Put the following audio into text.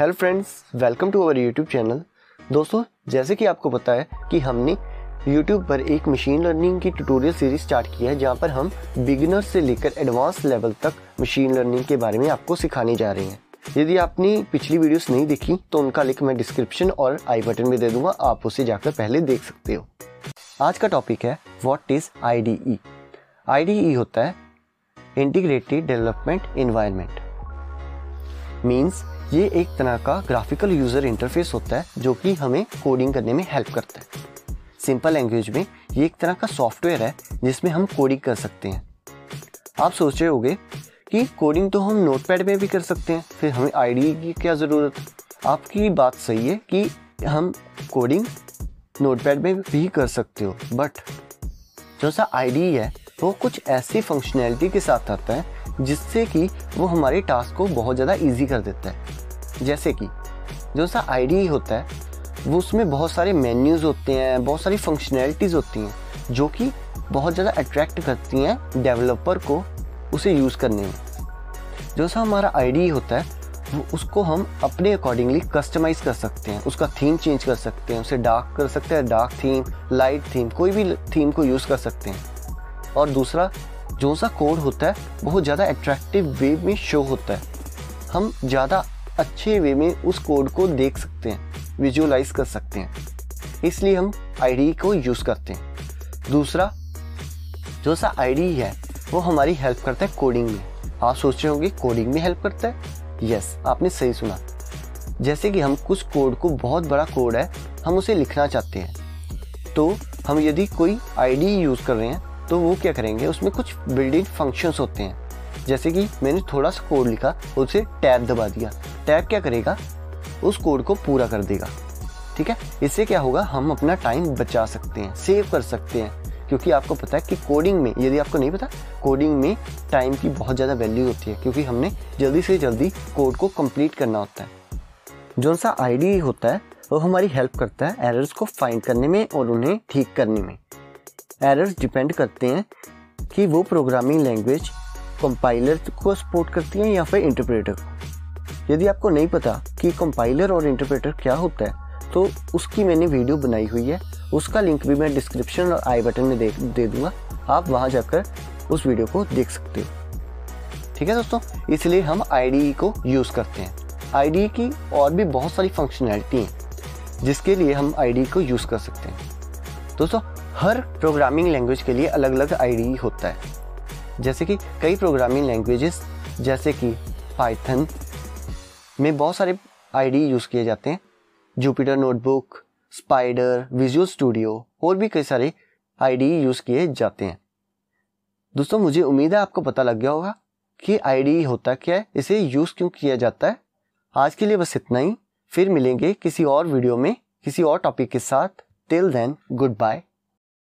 Hello friends welcome to our YouTube channel दोस्तों, जैसे कि आपको पता है कि हमने यूट्यूब पर एक मशीन लर्निंग की ट्यूटोरियल सीरीज़ स्टार्ट की है, जहाँ पर हम बिगिनर से लेकर एडवांस लेवल तक मशीन लर्निंग के बारे में आपको सिखाने जा रहे हैं। यदि आपने पिछली वीडियोस नहीं देखी तो उनका लिंक मैं डिस्क्रिप्शन और आई बटन में दे दूँगा, आप उसे जाकर पहले देख सकते हो। आज का टॉपिक है व्हाट इज़ आई आई होता है इंटीग्रेटेड डेवलपमेंट इन्वायरमेंट मीन्स ये एक तरह का ग्राफिकल यूज़र इंटरफेस होता है, जो कि हमें कोडिंग करने में हेल्प करता है। सिंपल लैंग्वेज में, ये एक तरह का सॉफ्टवेयर है, जिसमें हम कोडिंग कर सकते हैं। आप सोच रहे होगे कि कोडिंग तो हम नोटपैड में भी कर सकते हैं, फिर हमें आईडी की क्या ज़रूरत? आपकी बात सही है कि हम कोडिंग नोटपैड में भी कर सकते हो बट जो सा आई है, वो कुछ ऐसी फंक्शनैलिटी के साथ आता है जिससे कि वो हमारे टास्क को बहुत ज़्यादा ईजी कर देता है। जैसे कि, जो सा आई होता है, वो उसमें बहुत सारे मेन्यूज़ होते हैं, बहुत सारी फंक्शनैलिटीज़ होती हैं, जो कि बहुत ज़्यादा अट्रैक्ट करती हैं डेवलपर को उसे यूज़ करने में। जो सा हमारा आईडी होता है, वो उसको हम अपने अकॉर्डिंगली कस्टमाइज कर सकते हैं, उसका थीम चेंज कर सकते हैं, उसे डार्क कर सकते हैं डार्क थीम लाइट थीम कोई भी थीम को यूज़ कर सकते हैं। और दूसरा जो सा कोड होता है, बहुत ज़्यादा अट्रैक्टिव वे में शो होता है। हम ज़्यादा अच्छे वे में उस कोड को देख सकते हैं विजुअलाइज कर सकते हैं। इसलिए हम आईडी को यूज़ करते हैं। दूसरा, जो सा आईडी है, वो हमारी हेल्प करता है कोडिंग में। आप सोच रहे होंगे कोडिंग में हेल्प करता है? यस आपने सही सुना। जैसे कि हम कुछ कोड को बहुत बड़ा कोड है, हम उसे लिखना चाहते हैं। तो हम यदि कोई आईडी यूज़ कर रहे हैं तो वो क्या करेंगे, उसमें कुछ बिल्डिंग फ़ंक्शंस होते हैं। जैसे कि मैंने थोड़ा सा कोड लिखा, उसे टैब दबा दिया। टैब क्या करेगा? उस कोड को पूरा कर देगा। ठीक है? इससे क्या होगा, हम अपना टाइम बचा सकते हैं सेव कर सकते हैं। क्योंकि आपको पता है कि कोडिंग में, यदि आपको नहीं पता कोडिंग में टाइम की बहुत ज़्यादा वैल्यू होती है। क्योंकि हमने जल्दी से जल्दी कोड को कंप्लीट करना होता है। जो सा आईडी होता है, वो हमारी हेल्प करता है एरर्स को फाइंड करने में और उन्हें ठीक करने में। एरर्स डिपेंड करते हैं कि वो प्रोग्रामिंग लैंग्वेज कंपाइलर को सपोर्ट करती है या फिर इंटरप्रेटर को। यदि आपको नहीं पता कि कंपाइलर और इंटरप्रेटर क्या होता है तो उसकी मैंने वीडियो बनाई हुई है। उसका लिंक भी मैं डिस्क्रिप्शन और आई बटन में दे दे दूँगा। आप वहाँ जाकर उस वीडियो को देख सकते हो। ठीक है दोस्तों? इसलिए हम आईडी को यूज़ करते हैं। आईडी की और भी बहुत सारी फंक्शनैलिटी हैं, जिसके लिए हम आईडी को यूज़ कर सकते हैं। दोस्तों हर प्रोग्रामिंग लैंग्वेज के लिए अलग अलग आई होता है। जैसे कि कई प्रोग्रामिंग लैंग्वेजेस, जैसे कि पाइथन में बहुत सारे आईडी यूज़ किए जाते हैं। Jupyter Notebook Spyder Visual Studio और भी कई सारे आईडी यूज़ किए जाते हैं। दोस्तों, मुझे उम्मीद है आपको पता लग गया होगा कि आईडी होता क्या है, इसे यूज़ क्यों किया जाता है। आज के लिए बस इतना ही। फिर मिलेंगे किसी और वीडियो में, किसी और टॉपिक के साथ। Till then good bye